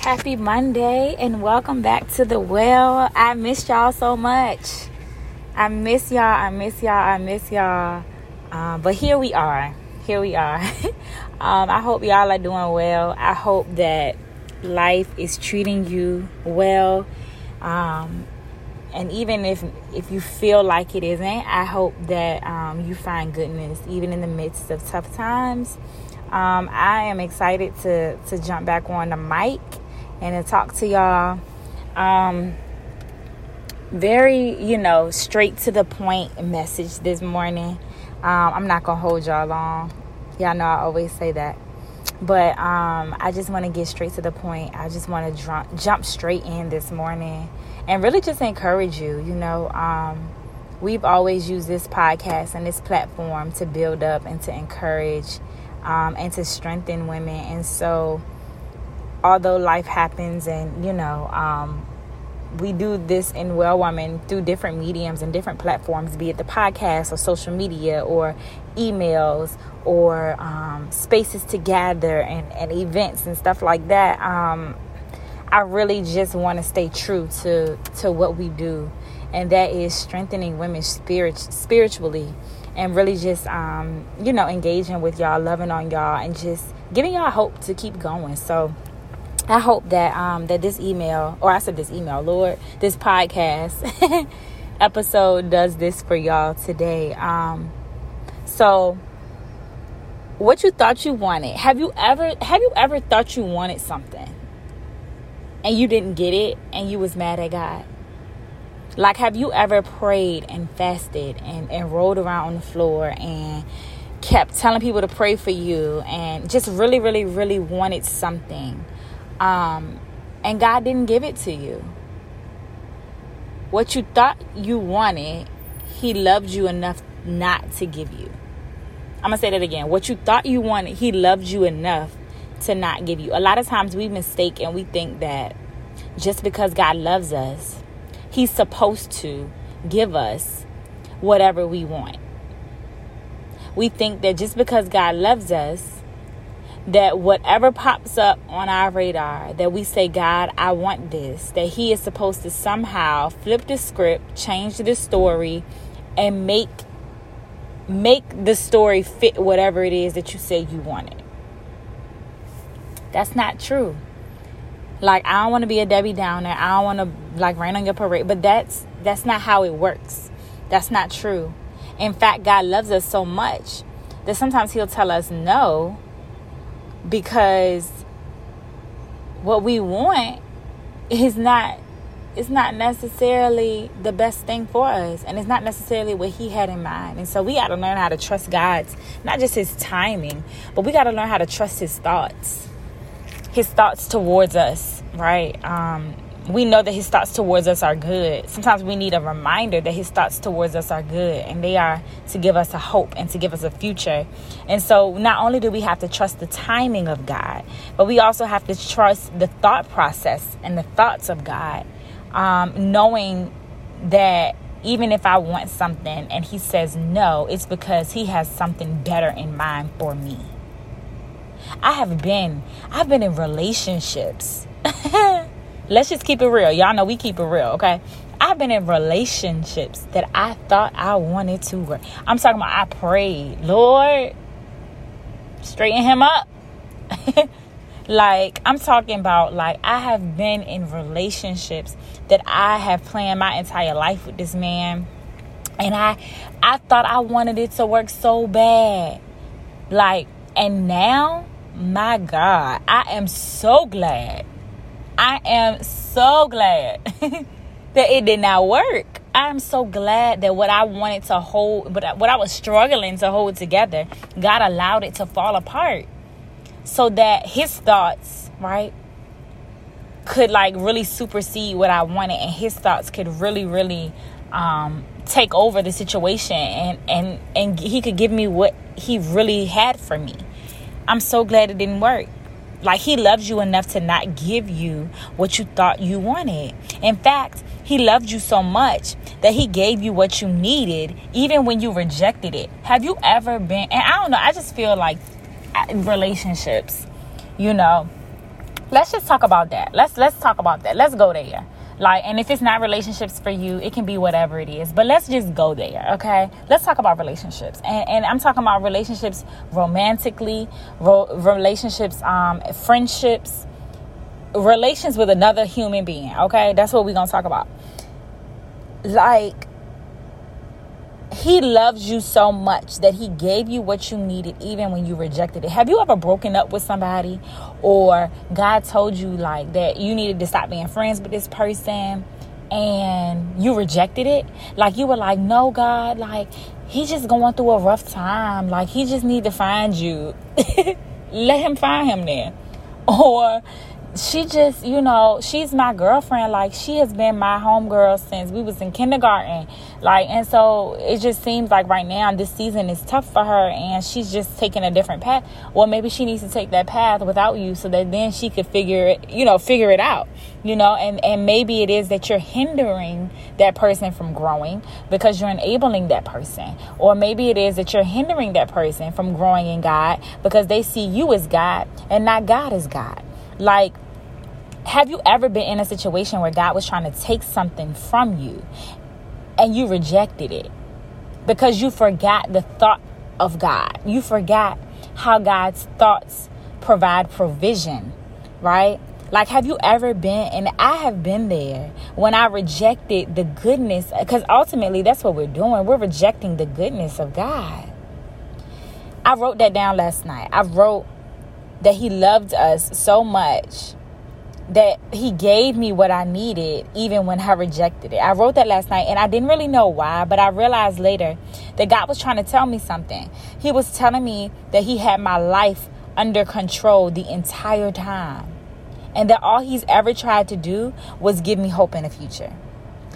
Happy Monday and welcome back to the well. I miss y'all so much. I miss y'all. I miss y'all. I miss y'all. Uh, but here we are. Here we are. um, I hope y'all are doing well. I hope that life is treating you well. Um, and even if if you feel like it isn't, I hope that um, you find goodness even in the midst of tough times. Um, I am excited to to jump back on the mic and to talk to y'all. Um, very, you know, straight to the point message this morning. Um, I'm not gonna hold y'all long. Y'all know I always say that. But um, I just want to get straight to the point. I just want to dr- jump straight in this morning and really just encourage you. You know, um, we've always used this podcast and this platform to build up and to encourage um, and to strengthen women. And so, although life happens and, you know, um, we do this in Well Woman through different mediums and different platforms, be it the podcast or social media or emails or um, spaces to gather and, and events and stuff like that. Um, I really just want to stay true to to what we do, and that is strengthening women's spirit spiritually, and really just um, you know engaging with y'all, loving on y'all, and just giving y'all hope to keep going. So I hope that um, that this email, or I said this email, Lord, this podcast episode does this for y'all today. Um, so, what you thought you wanted? Have you ever have you ever thought you wanted something and you didn't get it and you was mad at God? Like, have you ever prayed and fasted and, and rolled around on the floor and kept telling people to pray for you and just really, really, really wanted something? Um, and God didn't give it to you. What you thought you wanted, He loved you enough not to give you. I'm gonna say that again. What you thought you wanted, He loved you enough to not give you. A lot of times we mistake and we think that just because God loves us, He's supposed to give us whatever we want. We think that just because God loves us, that whatever pops up on our radar, that we say, God, I want this, that He is supposed to somehow flip the script, change the story, and make make the story fit whatever it is that you say you wanted. That's not true. Like I don't want to be a Debbie Downer. I don't want to like rain on your parade, but that's that's not how it works. That's not true. In fact, God loves us so much that sometimes he'll tell us no because what we want is not it's not necessarily the best thing for us and it's not necessarily what he had in mind. And so we got to learn how to trust god's not just his timing but we got to learn how to trust his thoughts his thoughts towards us right? Um we know that his thoughts towards us are good. Sometimes we need a reminder that his thoughts towards us are good and they are to give us a hope and to give us a future. And so, not only do we have to trust the timing of God, but we also have to trust the thought process and the thoughts of God, um, knowing that even if I want something and he says no, it's because he has something better in mind for me. I have been, I've been in relationships. Let's just keep it real. Y'all know we keep it real, okay? I've been in relationships that I thought I wanted to work. I'm talking about I prayed, Lord, straighten him up. like I'm talking about like I have been in relationships that I have planned my entire life with this man. And I I thought I wanted it to work so bad. Like and now, my God, I am so glad I am so glad that it did not work. I'm so glad that what I wanted to hold, but what I was struggling to hold together, God allowed it to fall apart so that his thoughts, right, could like really supersede what I wanted and his thoughts could really, really um, take over the situation and, and, and he could give me what he really had for me. I'm so glad it didn't work. Like he loves you enough to not give you what you thought you wanted. In fact, he loved you so much that he gave you what you needed even when you rejected it. Have you ever been and I don't know, I just feel like relationships, you know, let's just talk about that. Let's let's talk about that. Let's go there. Like, and if it's not relationships for you, it can be whatever it is. But let's just go there, okay? Let's talk about relationships, and, and I'm talking about relationships romantically, ro- relationships, um, friendships, relations with another human being. Okay, that's what we're gonna talk about. Like, he loves you so much that he gave you what you needed even when you rejected it. Have you ever broken up with somebody or God told you like that you needed to stop being friends with this person and you rejected it? Like you were like, "No, God, like he's just going through a rough time. Like he just need to find you. Let him find him then." Or she just, you know, she's my girlfriend. Like she has been my homegirl since we was in kindergarten. Like, and so it just seems like right now this season is tough for her, and she's just taking a different path. Well, maybe she needs to take that path without you, so that then she could figure it, you know, figure it out. You know, and and maybe it is that you're hindering that person from growing because you're enabling that person, or maybe it is that you're hindering that person from growing in God because they see you as God and not God as God. Like, have you ever been in a situation where God was trying to take something from you and you rejected it because you forgot the thought of God? You forgot how God's thoughts provide provision, right? Like, have you ever been, and I have been there when I rejected the goodness, because ultimately that's what we're doing. We're rejecting the goodness of God. I wrote that down last night. I wrote that He loved us so much that he gave me what I needed even when I rejected it. I wrote that last night and I didn't really know why, but I realized later that God was trying to tell me something. He was telling me that he had my life under control the entire time. And that all he's ever tried to do was give me hope in the future.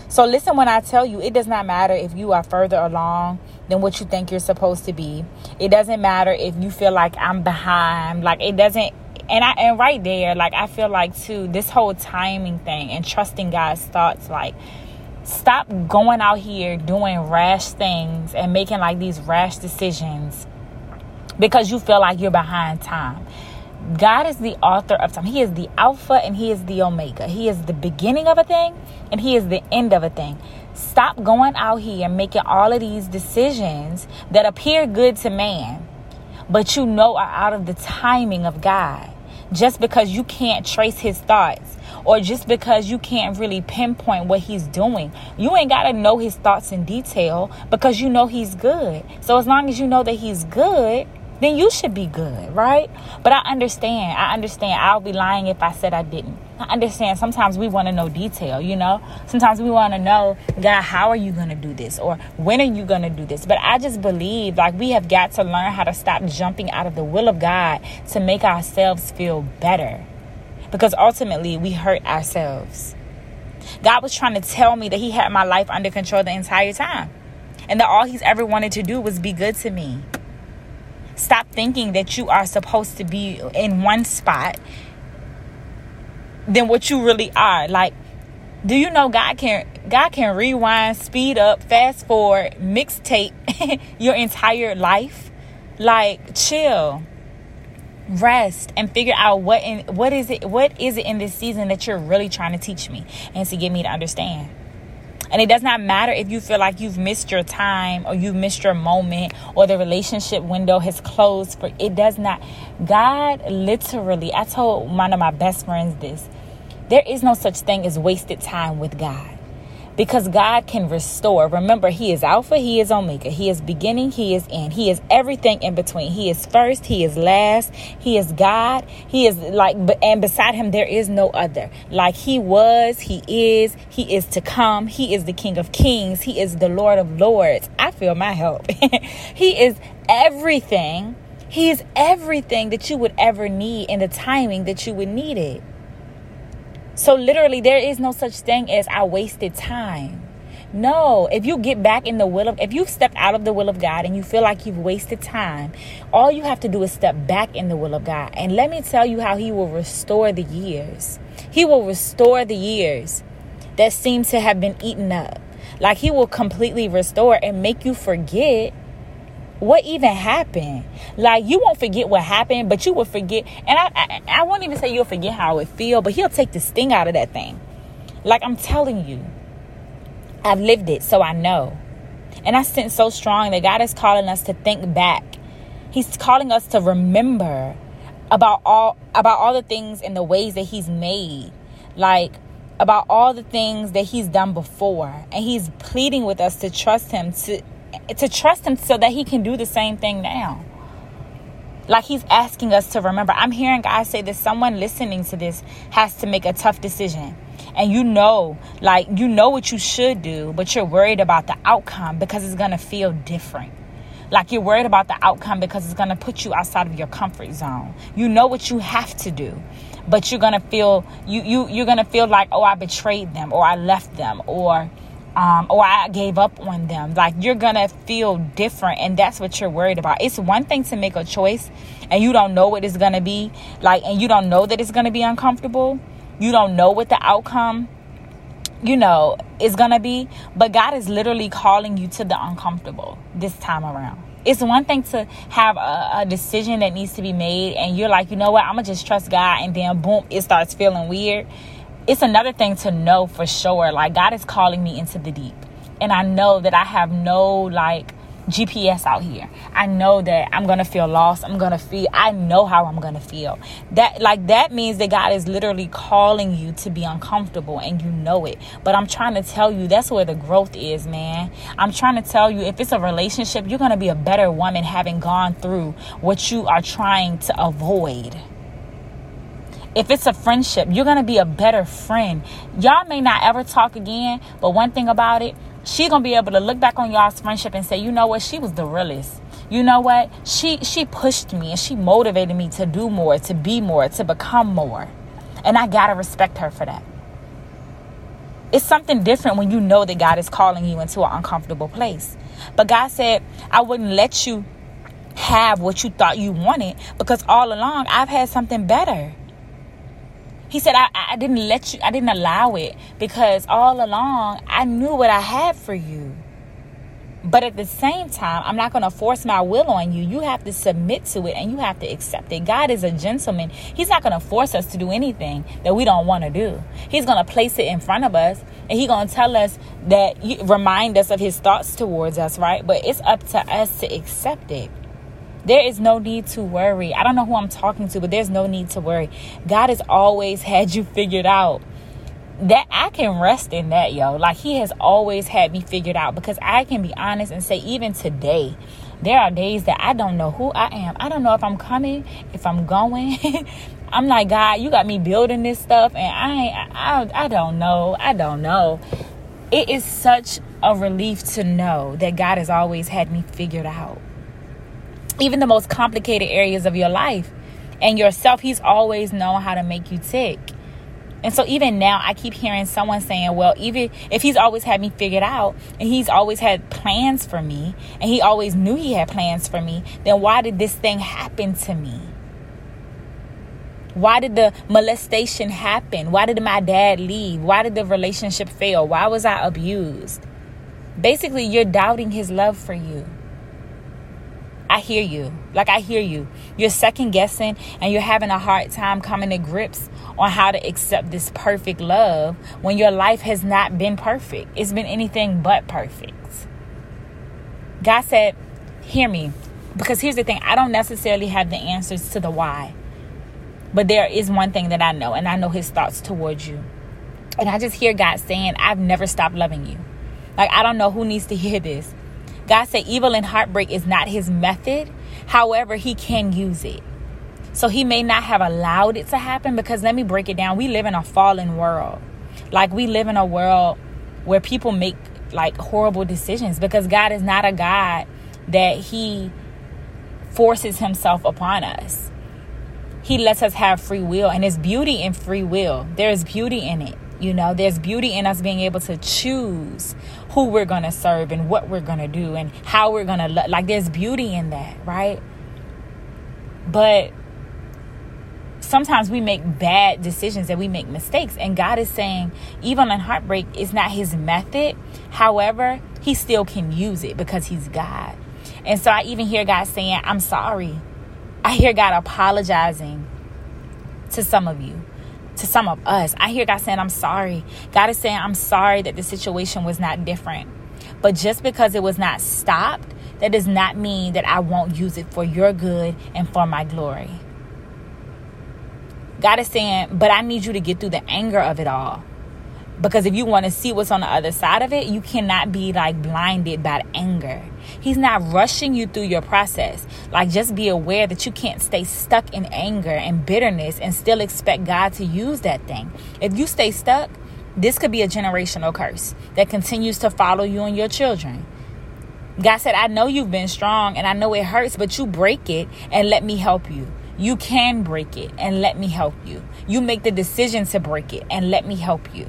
So listen when I tell you, it does not matter if you are further along than what you think you're supposed to be. It doesn't matter if you feel like I'm behind. Like it doesn't and I and right there, like I feel like too, this whole timing thing and trusting God's thoughts, like stop going out here doing rash things and making like these rash decisions because you feel like you're behind time. God is the author of time. He is the Alpha and He is the Omega. He is the beginning of a thing and He is the end of a thing. Stop going out here and making all of these decisions that appear good to man, but you know are out of the timing of God just because you can't trace his thoughts or just because you can't really pinpoint what he's doing. You ain't got to know his thoughts in detail because you know he's good. So as long as you know that he's good, then you should be good, right? But I understand. I understand. I'll be lying if I said I didn't. I understand. Sometimes we want to know detail, you know? Sometimes we want to know, God, how are you going to do this? Or when are you going to do this? But I just believe like we have got to learn how to stop jumping out of the will of God to make ourselves feel better. Because ultimately, we hurt ourselves. God was trying to tell me that He had my life under control the entire time. And that all He's ever wanted to do was be good to me. Stop thinking that you are supposed to be in one spot than what you really are. Like, do you know God can God can rewind, speed up, fast forward, mixtape your entire life? Like, chill. Rest and figure out what in what is it what is it in this season that you're really trying to teach me and to get me to understand. And it does not matter if you feel like you've missed your time or you've missed your moment or the relationship window has closed for it does not. God literally, I told one of my best friends this. There is no such thing as wasted time with God because God can restore. Remember, He is Alpha, He is Omega, He is beginning, He is end, He is everything in between. He is first, He is last, He is God, He is like, and beside Him, there is no other. Like He was, He is, He is to come, He is the King of Kings, He is the Lord of Lords. I feel my help. he is everything. He is everything that you would ever need in the timing that you would need it. So, literally, there is no such thing as I wasted time. No, if you get back in the will of, if you've stepped out of the will of God and you feel like you've wasted time, all you have to do is step back in the will of God. And let me tell you how He will restore the years. He will restore the years that seem to have been eaten up. Like He will completely restore and make you forget what even happened. Like you won't forget what happened, but you will forget. And I, I, I won't even say you'll forget how it feel, but he'll take the sting out of that thing. Like I'm telling you, I've lived it, so I know. And I sense so strong that God is calling us to think back. He's calling us to remember about all about all the things and the ways that He's made. Like about all the things that he's done before and he's pleading with us to trust him to to trust him so that he can do the same thing now. Like he's asking us to remember. I'm hearing god say that someone listening to this has to make a tough decision. And you know like you know what you should do but you're worried about the outcome because it's going to feel different. Like you're worried about the outcome because it's going to put you outside of your comfort zone. You know what you have to do but you're gonna feel you you you're gonna feel like oh I betrayed them or I left them or um, or I gave up on them. Like you're gonna feel different, and that's what you're worried about. It's one thing to make a choice, and you don't know what it's gonna be like, and you don't know that it's gonna be uncomfortable. You don't know what the outcome, you know, is gonna be. But God is literally calling you to the uncomfortable this time around it's one thing to have a, a, decision that needs to be made and you're like you know what i'm gonna just trust god and then boom it starts feeling weird it's another thing to know for sure like god is calling me into the deep and i know that i have no like GPS out here. I know that I'm gonna feel lost. I'm gonna feel. I know how I'm gonna feel. That like that means that God is literally calling you to be uncomfortable, and you know it. But I'm trying to tell you that's where the growth is, man. I'm trying to tell you if it's a relationship, you're gonna be a better woman having gone through what you are trying to avoid. If it's a friendship, you're gonna be a better friend. Y'all may not ever talk again, but one thing about it, she gonna be able to look back on y'all's friendship and say, you know what, she was the realest. You know what? She she pushed me and she motivated me to do more, to be more, to become more. And I gotta respect her for that. It's something different when you know that God is calling you into an uncomfortable place. But God said, I wouldn't let you have what you thought you wanted because all along I've had something better. He said, I, I didn't let you, I didn't allow it because all along I knew what I had for you. But at the same time, I'm not going to force my will on you. You have to submit to it and you have to accept it. God is a gentleman. He's not going to force us to do anything that we don't want to do. He's going to place it in front of us and he's going to tell us that, remind us of his thoughts towards us, right? But it's up to us to accept it. There is no need to worry. I don't know who I'm talking to, but there's no need to worry. God has always had you figured out. That I can rest in that, yo. Like He has always had me figured out because I can be honest and say, even today, there are days that I don't know who I am. I don't know if I'm coming, if I'm going. I'm like, God, you got me building this stuff, and I, I, I don't know. I don't know. It is such a relief to know that God has always had me figured out even the most complicated areas of your life. And yourself he's always known how to make you tick. And so even now i keep hearing someone saying well even if he's always had me figured out and he's always had plans for me and he always knew he had plans for me then why did this thing happen to me? Why did the molestation happen? Why did my dad leave? Why did the relationship fail? Why was i abused? Basically you're doubting his love for you I hear you. Like, I hear you. You're second guessing and you're having a hard time coming to grips on how to accept this perfect love when your life has not been perfect. It's been anything but perfect. God said, Hear me. Because here's the thing I don't necessarily have the answers to the why. But there is one thing that I know, and I know his thoughts towards you. And I just hear God saying, I've never stopped loving you. Like, I don't know who needs to hear this. God said evil and heartbreak is not his method. However, he can use it. So he may not have allowed it to happen because let me break it down. We live in a fallen world. Like we live in a world where people make like horrible decisions because God is not a God that he forces himself upon us. He lets us have free will and there's beauty in free will. There's beauty in it. You know, there's beauty in us being able to choose who we're going to serve and what we're going to do and how we're going to lo- like there's beauty in that, right? But sometimes we make bad decisions and we make mistakes and God is saying even in heartbreak is not his method. However, he still can use it because he's God. And so I even hear God saying, I'm sorry. I hear God apologizing to some of you, to some of us. I hear God saying, I'm sorry. God is saying, I'm sorry that the situation was not different. But just because it was not stopped, that does not mean that I won't use it for your good and for my glory. God is saying, but I need you to get through the anger of it all. Because if you want to see what's on the other side of it, you cannot be like blinded by anger. He's not rushing you through your process. Like, just be aware that you can't stay stuck in anger and bitterness and still expect God to use that thing. If you stay stuck, this could be a generational curse that continues to follow you and your children. God said, I know you've been strong and I know it hurts, but you break it and let me help you. You can break it and let me help you. You make the decision to break it and let me help you.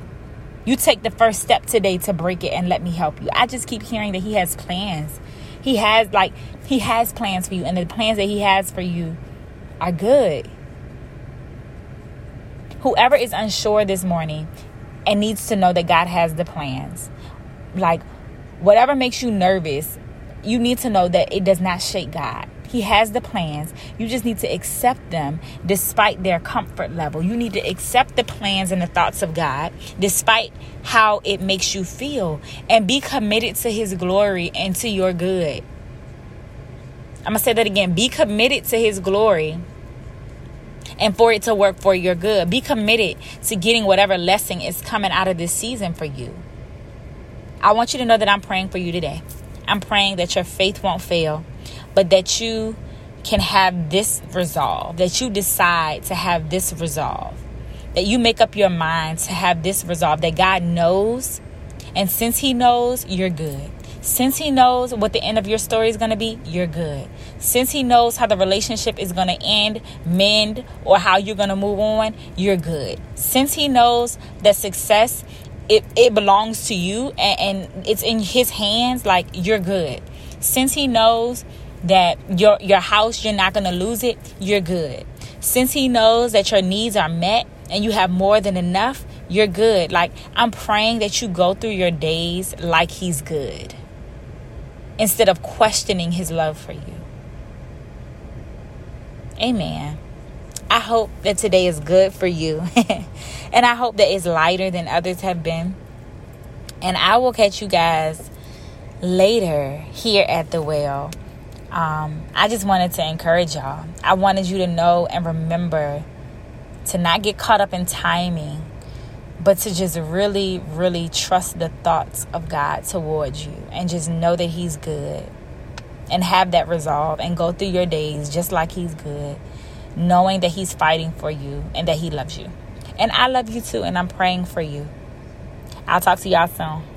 You take the first step today to break it and let me help you. I just keep hearing that He has plans. He has, like, He has plans for you, and the plans that He has for you are good. Whoever is unsure this morning and needs to know that God has the plans, like, whatever makes you nervous, you need to know that it does not shake God. He has the plans. You just need to accept them despite their comfort level. You need to accept the plans and the thoughts of God despite how it makes you feel and be committed to His glory and to your good. I'm going to say that again. Be committed to His glory and for it to work for your good. Be committed to getting whatever lesson is coming out of this season for you. I want you to know that I'm praying for you today. I'm praying that your faith won't fail but that you can have this resolve, that you decide to have this resolve, that you make up your mind to have this resolve, that God knows. And since He knows, you're good. Since He knows what the end of your story is going to be, you're good. Since He knows how the relationship is going to end, mend, or how you're going to move on, you're good. Since He knows that success it, it belongs to you and, and it's in his hands like you're good since he knows that your your house you're not going to lose it, you're good. Since he knows that your needs are met and you have more than enough, you're good. Like I'm praying that you go through your days like he's good instead of questioning his love for you. Amen. I hope that today is good for you. and I hope that it's lighter than others have been. And I will catch you guys later here at the well um, I just wanted to encourage y'all. I wanted you to know and remember to not get caught up in timing, but to just really, really trust the thoughts of God towards you and just know that He's good and have that resolve and go through your days just like He's good, knowing that He's fighting for you and that He loves you. And I love you too, and I'm praying for you. I'll talk to y'all soon.